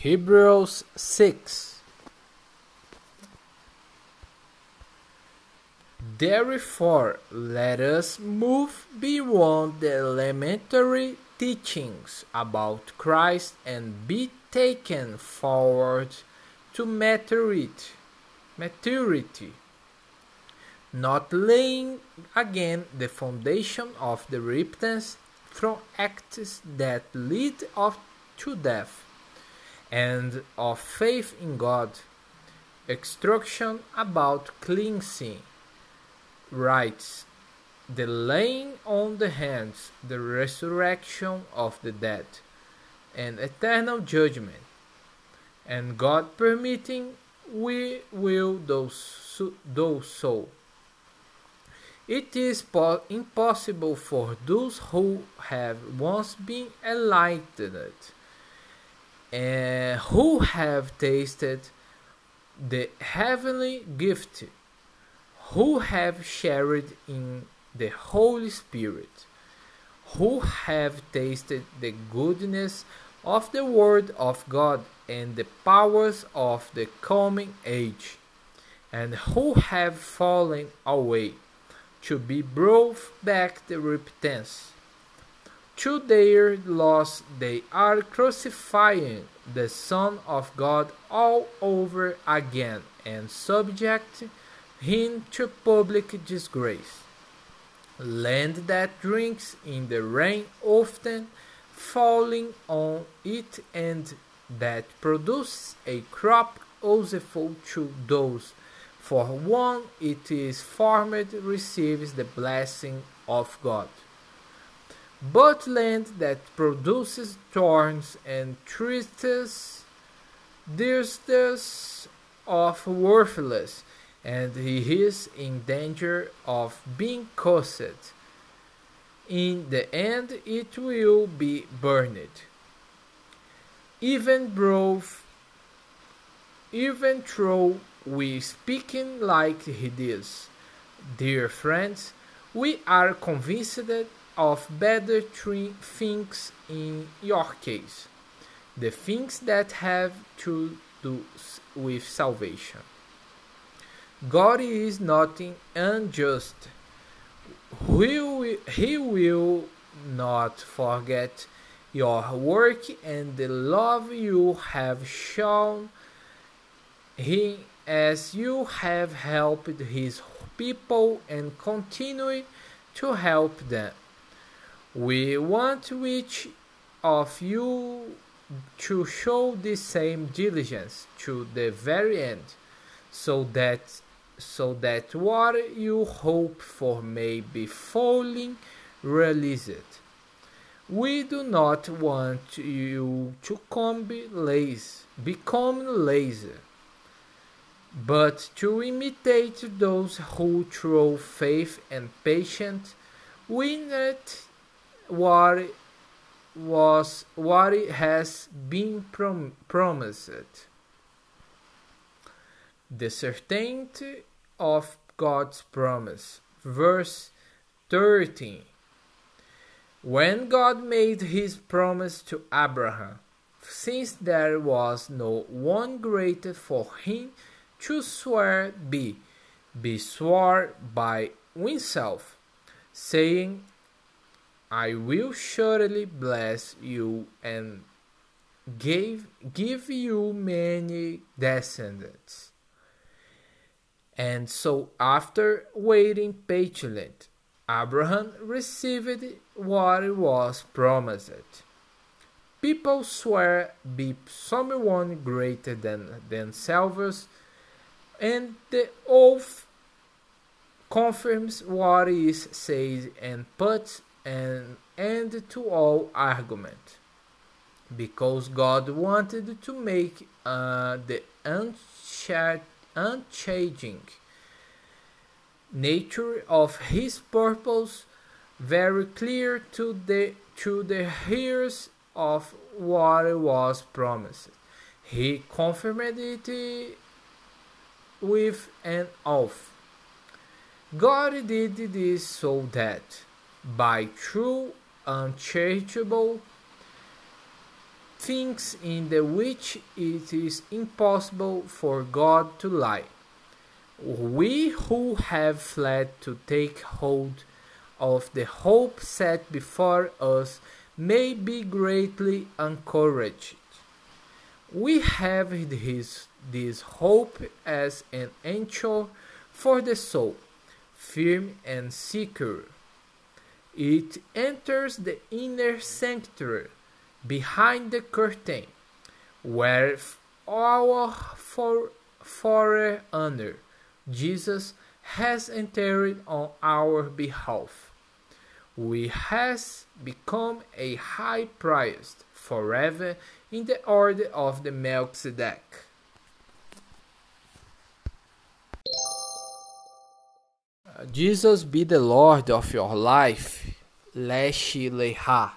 Hebrews 6 Therefore, let us move beyond the elementary teachings about Christ and be taken forward to maturity, maturity, not laying again the foundation of the repentance from acts that lead up to death and of faith in God, instruction about cleansing, rites, the laying on the hands, the resurrection of the dead, and eternal judgment. And God permitting, we will do so. It is impossible for those who have once been enlightened and who have tasted the heavenly gift, who have shared in the Holy Spirit, who have tasted the goodness of the Word of God and the powers of the coming age, and who have fallen away to be brought back to repentance to their loss they are crucifying the Son of God all over again and subject him to public disgrace. Land that drinks in the rain often falling on it and that produces a crop useful to those for whom it is formed receives the blessing of God but land that produces thorns and thistles, this of worthless, and he is in danger of being cursed. In the end, it will be burned. Even though, even though we speaking like he does, dear friends, we are convinced of better things in your case, the things that have to do with salvation. God is not unjust. He will, he will not forget your work and the love you have shown him as you have helped his people and continue to help them. We want each of you to show the same diligence to the very end, so that so that what you hope for may be fully realized. We do not want you to come lazy, become lazy, but to imitate those who through faith and patience win it what was what has been prom promised. The certainty of God's promise. Verse 13. When God made his promise to Abraham, since there was no one greater for him to swear be, be swore by himself, saying, I will surely bless you and give, give you many descendants. And so, after waiting patiently, Abraham received what was promised. People swear be someone greater than themselves, and the oath confirms what is said and puts an end to all argument because God wanted to make uh, the unchanging nature of his purpose very clear to the to the hearers of what was promised. He confirmed it with an oath. God did this so that by true uncharitable things in the which it is impossible for God to lie. We who have fled to take hold of the hope set before us may be greatly encouraged. We have his, this hope as an anchor for the soul, firm and secure. It enters the inner sanctuary behind the curtain, where our for, forerunner Jesus has entered on our behalf. We has become a high priest forever in the order of the Melchizedek. Jesus be the Lord of your life. Leshi Leha.